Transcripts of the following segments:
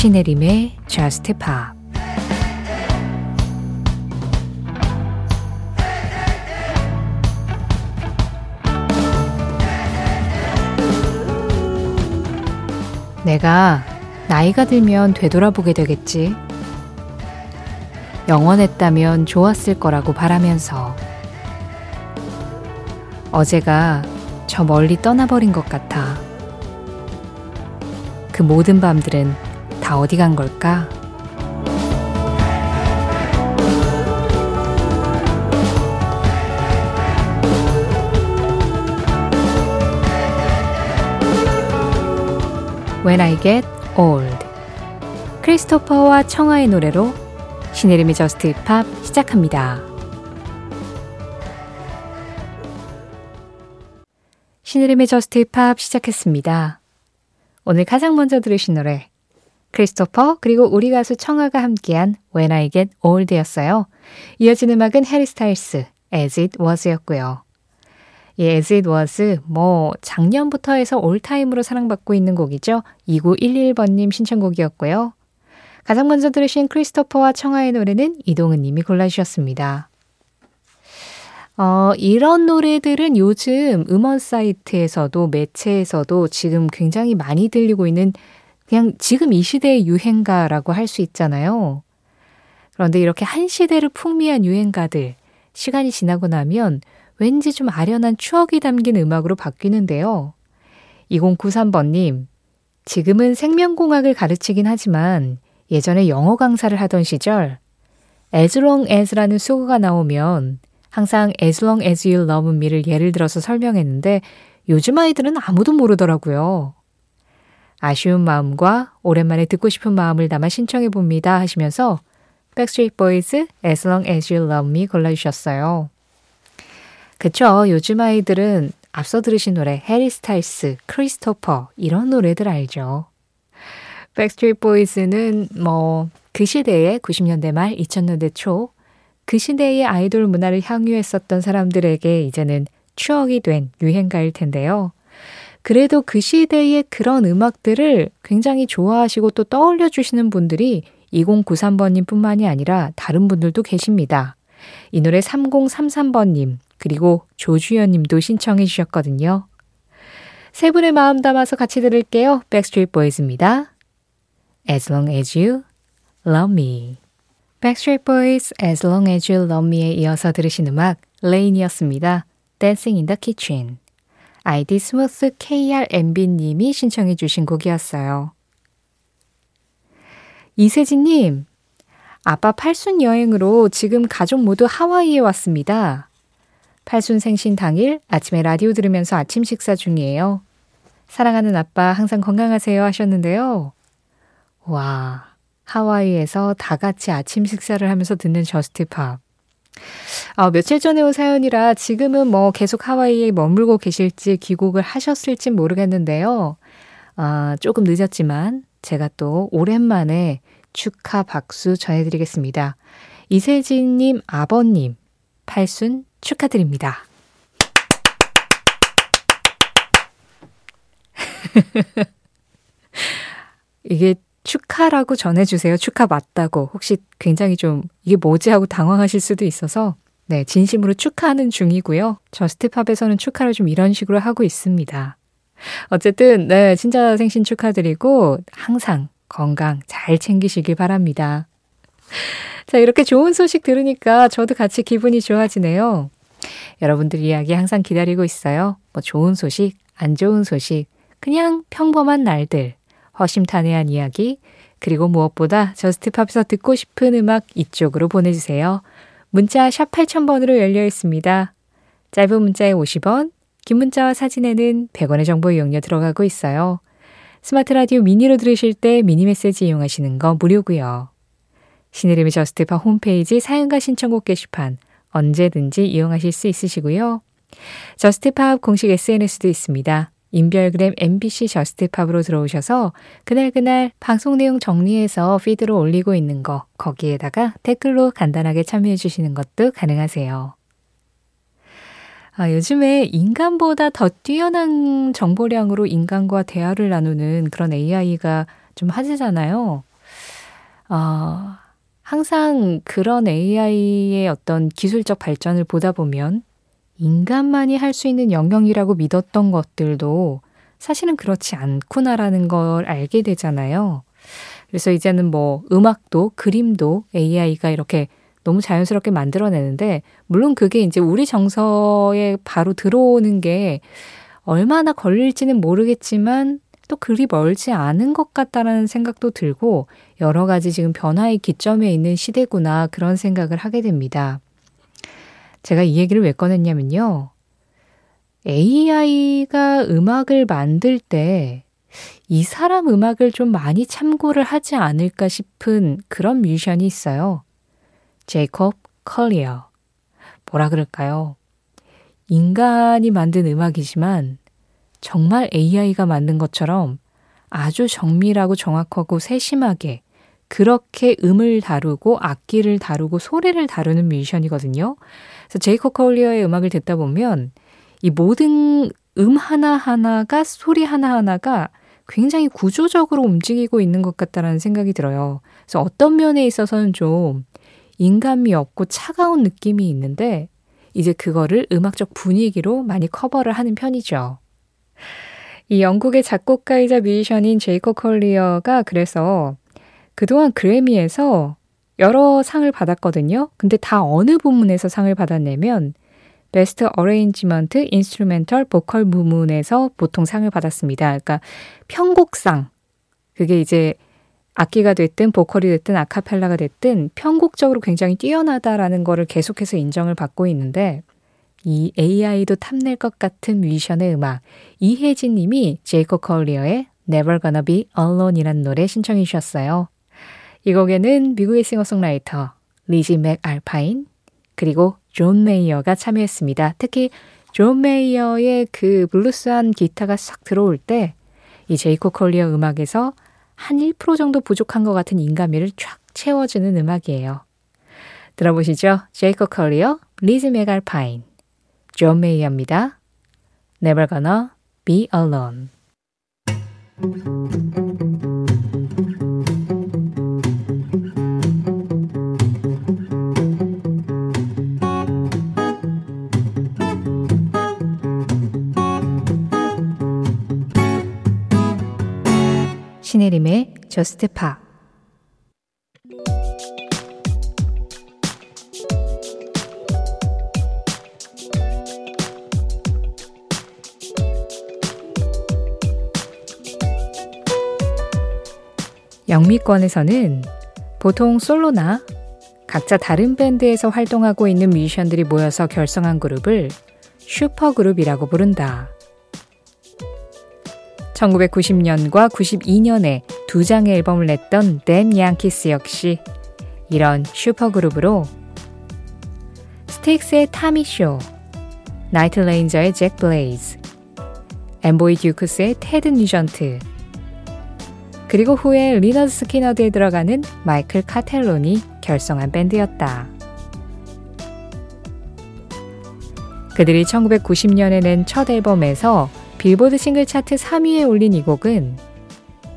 시네림의 Just Pop 내가 나이가 들면 되돌아보게 되겠지. 영원했다면 좋았을 거라고 바라면서 어제가 저 멀리 떠나버린 것 같아. 그 모든 밤들은 다 어디 간 걸까? When I Get Old 크리스토퍼와 청아의 노래로 신혜림의 저스트 힙합 시작합니다. 신혜림의 Just Pop 시작했습니다. 오늘 가장 먼저 들으신 노래 크리스토퍼 그리고 우리 가수 청하가 함께한 When I Get Old였어요. 이어진 음악은 해리 스타일스 As It Was였고요. 이 As It Was 뭐 작년부터 해서 all time으로 사랑받고 있는 곡이죠. 2911번님 신청곡이었고요. 가장 먼저 들으신 크리스토퍼와 청하의 노래는 이동은 님이 골라주셨습니다. 어, 이런 노래들은 요즘 음원 사이트에서도 매체에서도 지금 굉장히 많이 들리고 있는 그냥 지금 이 시대의 유행가라고 할 수 있잖아요. 그런데 이렇게 한 시대를 풍미한 유행가들, 시간이 지나고 나면 왠지 좀 아련한 추억이 담긴 음악으로 바뀌는데요. 2093번님, 지금은 생명공학을 가르치긴 하지만 예전에 영어 강사를 하던 시절, as long as라는 수어가 나오면 항상 as long as you love me를 예를 들어서 설명했는데 요즘 아이들은 아무도 모르더라고요. 아쉬운 마음과 오랜만에 듣고 싶은 마음을 담아 신청해 봅니다 하시면서 Backstreet Boys As Long As You Love Me 골라주셨어요. 그쵸. 요즘 아이들은 앞서 들으신 노래 해리 스타일스, 크리스토퍼 이런 노래들 알죠. Backstreet Boys는 뭐 그 시대에 90년대 말 2000년대 초 그 시대의 아이돌 문화를 향유했었던 사람들에게 이제는 추억이 된 유행가일 텐데요. 그래도 그 시대의 그런 음악들을 굉장히 좋아하시고 또 떠올려 주시는 분들이 2093번님 뿐만이 아니라 다른 분들도 계십니다. 이 노래 3033번님, 그리고 조주연 님도 신청해 주셨거든요. 세 분의 마음 담아서 같이 들을게요. 백스트리트 보이즈입니다. As long as you love me. Backstreet Boys As Long As You Love Me에 이어서 들으신 음악 레이니였습니다. Dancing in the Kitchen. 아이디 스무스 KRMB님이 신청해 주신 곡이었어요. 이세진님, 아빠 팔순 여행으로 지금 가족 모두 하와이에 왔습니다. 팔순 생신 당일 아침에 라디오 들으면서 아침 식사 중이에요. 사랑하는 아빠 항상 건강하세요 하셨는데요. 와, 하와이에서 다 같이 아침 식사를 하면서 듣는 Just Pop. 어, 며칠 전에 온 사연이라 지금은 뭐 계속 하와이에 머물고 계실지 귀국을 하셨을지 모르겠는데요. 어, 조금 늦었지만 제가 또 오랜만에 축하 박수 전해드리겠습니다. 이세진님 아버님 팔순 축하드립니다. 이게 축하라고 전해주세요. 축하 맞다고. 혹시 굉장히 좀 이게 뭐지 하고 당황하실 수도 있어서 네, 진심으로 축하하는 중이고요. 저스트팝에서는 축하를 좀 이런 식으로 하고 있습니다. 어쨌든 네, 진짜 생신 축하드리고 항상 건강 잘 챙기시길 바랍니다. 자, 이렇게 좋은 소식 들으니까 저도 같이 기분이 좋아지네요. 여러분들 이야기 항상 기다리고 있어요. 뭐 좋은 소식, 안 좋은 소식, 그냥 평범한 날들 허심탄회한 이야기, 그리고 무엇보다 Just Pop에서 듣고 싶은 음악 이쪽으로 보내주세요. 문자 샵 8000번으로 열려 있습니다. 짧은 문자에 50원, 긴 문자와 사진에는 100원의 정보 이용료 들어가고 있어요. 스마트 라디오 미니로 들으실 때 미니 메시지 이용하시는 건 무료고요. 신혜림의 Just Pop 홈페이지 사연과 신청곡 게시판 언제든지 이용하실 수 있으시고요. Just Pop 공식 SNS도 있습니다. 인별그램 MBC Just Pop으로 들어오셔서 그날그날 방송 내용 정리해서 피드로 올리고 있는 거 거기에다가 댓글로 간단하게 참여해 주시는 것도 가능하세요. 아, 요즘에 인간보다 더 뛰어난 정보량으로 인간과 대화를 나누는 그런 AI가 좀 화제잖아요. 어, 항상 그런 AI의 어떤 기술적 발전을 보다 보면 인간만이 할 수 있는 영역이라고 믿었던 것들도 사실은 그렇지 않구나라는 걸 알게 되잖아요. 그래서 이제는 뭐 음악도 그림도 AI가 이렇게 너무 자연스럽게 만들어내는데, 물론 그게 이제 우리 정서에 바로 들어오는 게 얼마나 걸릴지는 모르겠지만, 또 그리 멀지 않은 것 같다라는 생각도 들고, 여러 가지 지금 변화의 기점에 있는 시대구나, 그런 생각을 하게 됩니다. 제가 이 얘기를 왜 꺼냈냐면요. AI가 음악을 만들 때 이 사람 음악을 좀 많이 참고를 하지 않을까 싶은 그런 뮤지션이 있어요. 제이콥 컬리어. 뭐라 그럴까요? 인간이 만든 음악이지만 정말 AI가 만든 것처럼 아주 정밀하고 정확하고 세심하게 그렇게 음을 다루고 악기를 다루고 소리를 다루는 뮤지션이거든요. 그래서 제이콥 컬리어의 음악을 듣다 보면 이 모든 음 하나하나가 소리 하나하나가 굉장히 구조적으로 움직이고 있는 것 같다라는 생각이 들어요. 그래서 어떤 면에 있어서는 좀 인간미 없고 차가운 느낌이 있는데 이제 그거를 음악적 분위기로 많이 커버를 하는 편이죠. 이 영국의 작곡가이자 뮤지션인 제이콥 콜리어가 그래서 그동안 그래미에서 여러 상을 받았거든요. 근데 다 어느 부문에서 상을 받았냐면 Best Arrangement Instrumental Vocal 부문에서 보통 상을 받았습니다. 그러니까 편곡상 그게 이제 악기가 됐든 보컬이 됐든 아카펠라가 됐든 편곡적으로 굉장히 뛰어나다라는 거를 계속해서 인정을 받고 있는데 이 AI도 탐낼 것 같은 뮤지션의 음악 이혜진 님이 제이콥 콜리어의 Never Gonna Be Alone이라는 노래 신청해 주셨어요. 이 곡에는 미국의 싱어송라이터 리지 맥알파인 그리고 존 메이어가 참여했습니다. 특히 존 메이어의 그 블루스한 기타가 싹 들어올 때 이 제이콥 콜리어 음악에서 한 1% 정도 부족한 것 같은 인간미를 쫙 채워주는 음악이에요. 들어보시죠. 제이콥 콜리어, 리지 맥알파인, 존 메이어입니다. Never gonna be alone. 신혜림의 Just Pop 영미권에서는 보통 솔로나 각자 다른 밴드에서 활동하고 있는 뮤지션들이 모여서 결성한 그룹을 슈퍼그룹이라고 부른다. 1990년과 92년에 두 장의 앨범을 냈던 댐 양키스 역시 이런 슈퍼그룹으로 스틱스의 타미 쇼, 나이트 레인저의 잭 블레이즈, 앰보이 듀크스의 테드 뉴전트, 그리고 후에 리너드 스키너드에 들어가는 마이클 카텔론이 결성한 밴드였다. 그들이 1990년에 낸 첫 앨범에서 빌보드 싱글 차트 3위에 올린 이 곡은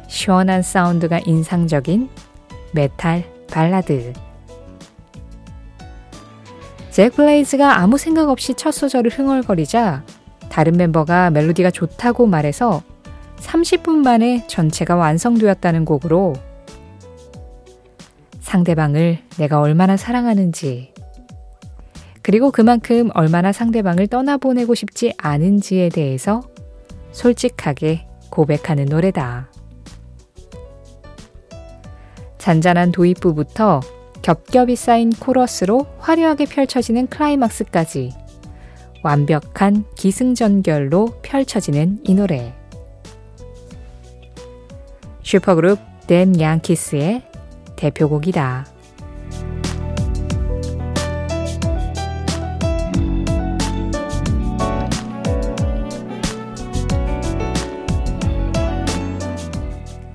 시원한 사운드가 인상적인 메탈 발라드. 잭 블레이즈가 아무 생각 없이 첫 소절을 흥얼거리자 다른 멤버가 멜로디가 좋다고 말해서 30분 만에 전체가 완성되었다는 곡으로 상대방을 내가 얼마나 사랑하는지 그리고 그만큼 얼마나 상대방을 떠나보내고 싶지 않은지에 대해서 솔직하게 고백하는 노래다. 잔잔한 도입부부터 겹겹이 쌓인 코러스로 화려하게 펼쳐지는 클라이막스까지 완벽한 기승전결로 펼쳐지는 이 노래. 슈퍼그룹 댄 양키스의 대표곡이다.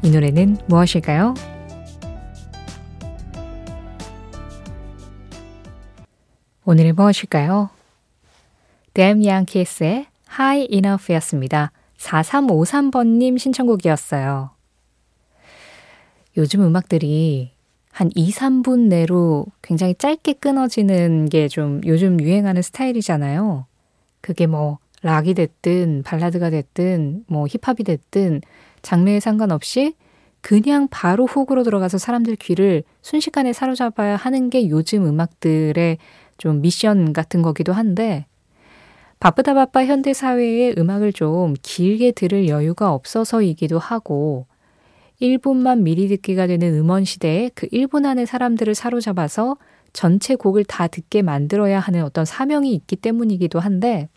이 노래는 무엇일까요? 오늘은 무엇일까요? 댐 양키스의 High Enough였습니다. 4353번님 신청곡이었어요. 요즘 음악들이 한 2, 3분 내로 굉장히 짧게 끊어지는 게 좀 요즘 유행하는 스타일이잖아요. 그게 뭐 락이 됐든 발라드가 됐든 뭐 힙합이 됐든 장르에 상관없이 그냥 바로 훅으로 들어가서 사람들 귀를 순식간에 사로잡아야 하는 게 요즘 음악들의 좀 미션 같은 거기도 한데 바쁘다 바빠 현대 사회의 음악을 좀 길게 들을 여유가 없어서이기도 하고 1분만 미리 듣기가 되는 음원 시대에 그 1분 안에 사람들을 사로잡아서 전체 곡을 다 듣게 만들어야 하는 어떤 사명이 있기 때문이기도 한데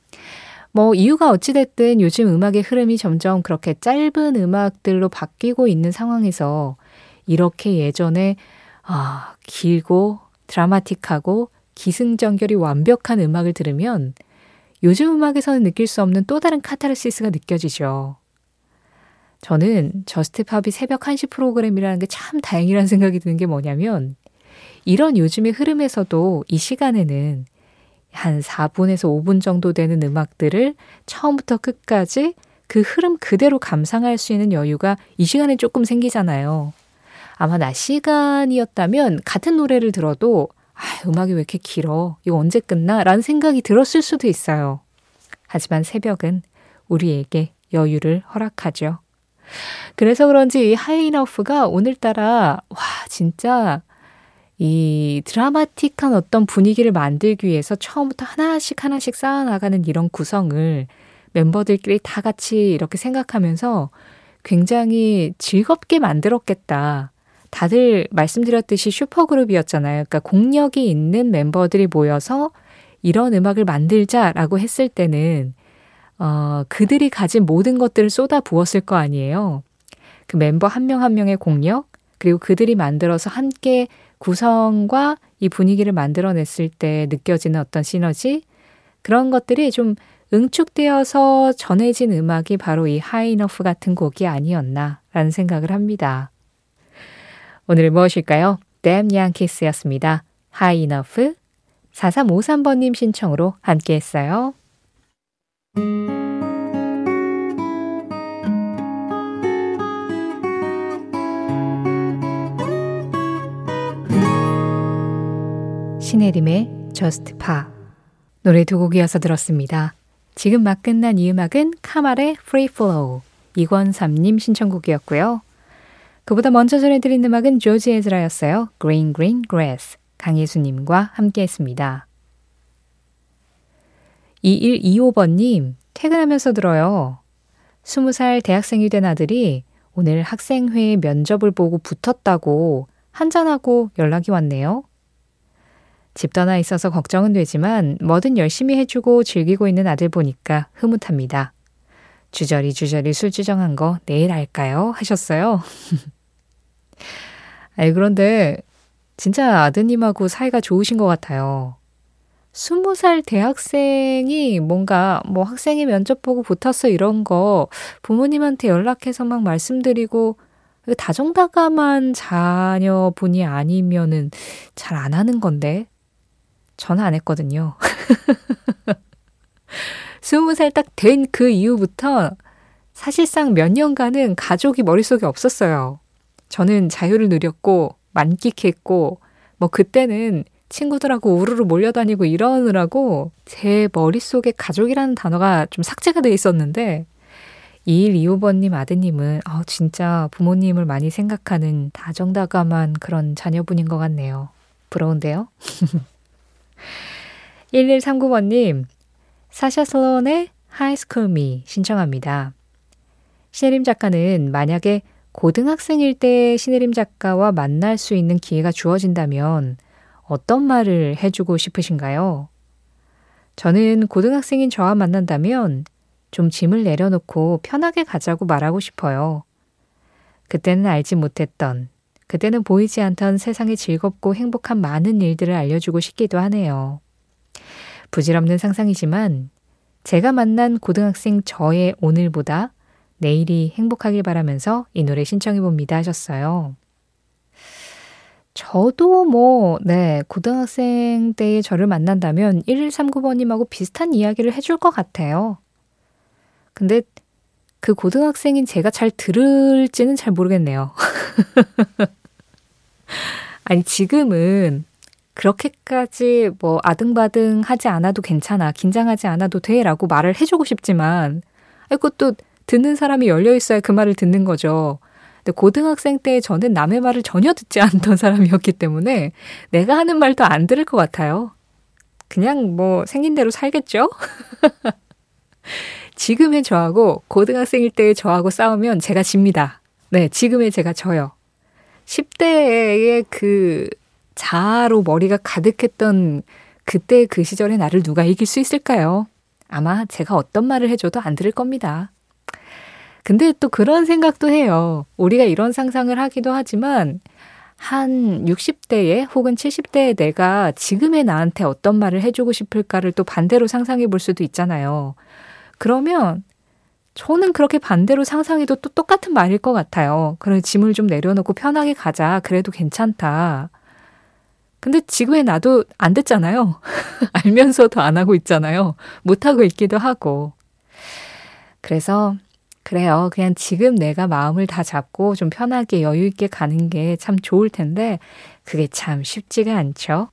뭐 이유가 어찌됐든 요즘 음악의 흐름이 점점 그렇게 짧은 음악들로 바뀌고 있는 상황에서 이렇게 예전에 아, 길고 드라마틱하고 기승전결이 완벽한 음악을 들으면 요즘 음악에서는 느낄 수 없는 또 다른 카타르시스가 느껴지죠. 저는 Just Pop이 새벽 1시 프로그램이라는 게 참 다행이라는 생각이 드는 게 뭐냐면 이런 요즘의 흐름에서도 이 시간에는 한 4분에서 5분 정도 되는 음악들을 처음부터 끝까지 그 흐름 그대로 감상할 수 있는 여유가 이 시간에 조금 생기잖아요. 아마 낮 시간이었다면 같은 노래를 들어도 아, 음악이 왜 이렇게 길어? 이거 언제 끝나? 라는 생각이 들었을 수도 있어요. 하지만 새벽은 우리에게 여유를 허락하죠. 그래서 그런지 하이너프가 오늘따라 와 진짜 이 드라마틱한 어떤 분위기를 만들기 위해서 처음부터 하나씩 하나씩 쌓아나가는 이런 구성을 멤버들끼리 다 같이 이렇게 생각하면서 굉장히 즐겁게 만들었겠다. 다들 말씀드렸듯이 슈퍼그룹이었잖아요. 그러니까 공력이 있는 멤버들이 모여서 이런 음악을 만들자라고 했을 때는 어, 그들이 가진 모든 것들을 쏟아 부었을 거 아니에요. 그 멤버 한 명한 한 명의 공력, 그리고 그들이 만들어서 함께 구성과 이 분위기를 만들어냈을 때 느껴지는 어떤 시너지, 그런 것들이 좀 응축되어서 전해진 음악이 바로 이 High Enough 같은 곡이 아니었나라는 생각을 합니다. 오늘 무엇일까요? 댐 양키스였습니다. High Enough 4353번님 신청으로 함께 했어요. 신혜림의 Just Pop 노래 두 곡 이어서 들었습니다. 지금 막 끝난 이 음악은 카말의 Free Flow 이권삼님 신청곡이었고요. 그보다 먼저 전해드린 음악은 조지 에즈라였어요. Green Green Grass 강예수님과 함께했습니다. 2125번님, 퇴근하면서 들어요. 20살 대학생이 된 아들이 오늘 학생회 면접을 보고 붙었다고 한잔하고 연락이 왔네요. 집 떠나 있어서 걱정은 되지만 뭐든 열심히 해주고 즐기고 있는 아들 보니까 흐뭇합니다. 주저리 주저리 술주정한 거 내일 할까요? 하셨어요. 아니, 그런데 진짜 아드님하고 사이가 좋으신 것 같아요. 스무 살 대학생이 뭔가 뭐 학생이 면접 보고 붙었어 이런 거 부모님한테 연락해서 막 말씀드리고 다정다감한 자녀분이 아니면은 잘 안 하는 건데 저는 안 했거든요. 스무 살딱 된 그 이후부터 사실상 몇 년간은 가족이 머릿속에 없었어요. 저는 자유를 누렸고 만끽했고 뭐 그때는 친구들하고 우르르 몰려다니고 이러느라고 제 머릿속에 가족이라는 단어가 좀 삭제가 돼 있었는데 2125번님 아드님은 아, 진짜 부모님을 많이 생각하는 다정다감한 그런 자녀분인 것 같네요. 부러운데요? 1139번님, 사샤 슬론의 High School Me 신청합니다. 신혜림 작가는 만약에 고등학생일 때 신혜림 작가와 만날 수 있는 기회가 주어진다면 어떤 말을 해주고 싶으신가요? 저는 고등학생인 저와 만난다면 좀 짐을 내려놓고 편하게 가자고 말하고 싶어요. 그때는 알지 못했던, 그때는 보이지 않던 세상의 즐겁고 행복한 많은 일들을 알려주고 싶기도 하네요. 부질없는 상상이지만 제가 만난 고등학생 저의 오늘보다 내일이 행복하길 바라면서 이 노래 신청해 봅니다 하셨어요. 저도 뭐, 네, 고등학생 때의 저를 만난다면 1139번님하고 비슷한 이야기를 해줄 것 같아요. 근데 그 고등학생인 제가 잘 들을지는 잘 모르겠네요. 아니, 지금은 그렇게까지 뭐 아등바등 하지 않아도 괜찮아. 긴장하지 않아도 돼. 라고 말을 해주고 싶지만, 그것도 듣는 사람이 열려 있어야 그 말을 듣는 거죠. 근데 고등학생 때 저는 남의 말을 전혀 듣지 않던 사람이었기 때문에 내가 하는 말도 안 들을 것 같아요. 그냥 뭐 생긴 대로 살겠죠? 지금의 저하고 고등학생일 때의 저하고 싸우면 제가 집니다. 네, 지금의 제가 져요. 10대의 그 자아로 머리가 가득했던 그때 그 시절의 나를 누가 이길 수 있을까요? 아마 제가 어떤 말을 해줘도 안 들을 겁니다. 근데 또 그런 생각도 해요. 우리가 이런 상상을 하기도 하지만 한 60대에 혹은 70대에 내가 지금의 나한테 어떤 말을 해주고 싶을까를 또 반대로 상상해 볼 수도 있잖아요. 그러면 저는 그렇게 반대로 상상해도 또 똑같은 말일 것 같아요. 그래, 짐을 좀 내려놓고 편하게 가자. 그래도 괜찮다. 근데 지금의 나도 안 됐잖아요. 알면서도 안 하고 있잖아요. 못하고 있기도 하고. 그래서 그래요. 그냥 지금 내가 마음을 다 잡고 좀 편하게 여유 있게 가는 게 참 좋을 텐데 그게 참 쉽지가 않죠.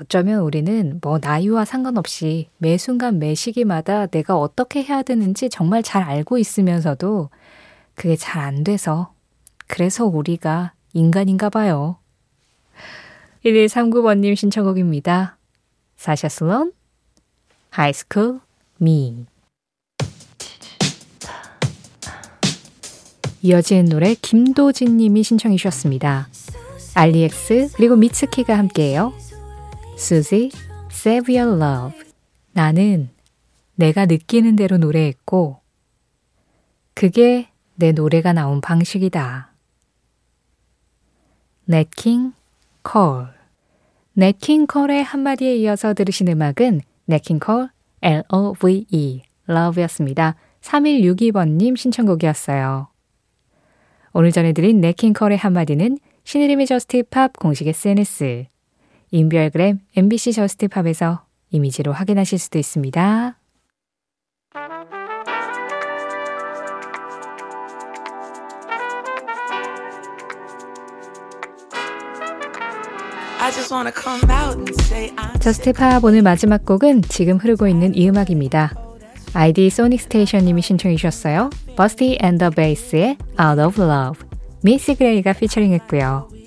어쩌면 우리는 뭐 나이와 상관없이 매 순간 매 시기마다 내가 어떻게 해야 되는지 정말 잘 알고 있으면서도 그게 잘 안 돼서 그래서 우리가 인간인가 봐요. 1139번님 신청곡입니다. 사샤 슬론, High School Me. 이어지는 노래 김도진 님이 신청해 주셨습니다. 알리엑스 그리고 미츠키가 함께해요. 수지, Save Your Love. 나는 내가 느끼는 대로 노래했고 그게 내 노래가 나온 방식이다. 넷킹 콜 넷킹 콜의 한마디에 이어서 들으신 음악은 넷킹 콜 L-O-V-E Love였습니다. 3162번님 신청곡이었어요. 오늘 전해드린 네킹컬의 한마디는 신의림의 저스티팝 공식 SNS, 인별그램 MBC 저스티팝에서 이미지로 확인하실 수도 있습니다. 저스티팝 오늘 마지막 곡은 지금 흐르고 있는 이 음악입니다. 아이디 소닉 스테이션님이 신청해 주셨어요. Busty and the Bass의 Out of Love Macy Gray가 featuring했고요.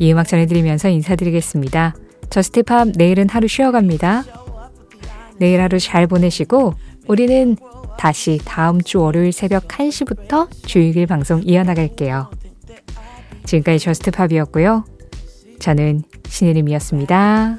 이 음악 전해드리면서 인사드리겠습니다. JUST POP 내일은 하루 쉬어갑니다. 내일 하루 잘 보내시고 우리는 다시 다음 주 월요일 새벽 1시부터 주일길 방송 이어나갈게요. 지금까지 JUST POP이었고요. 저는 신혜림이었습니다.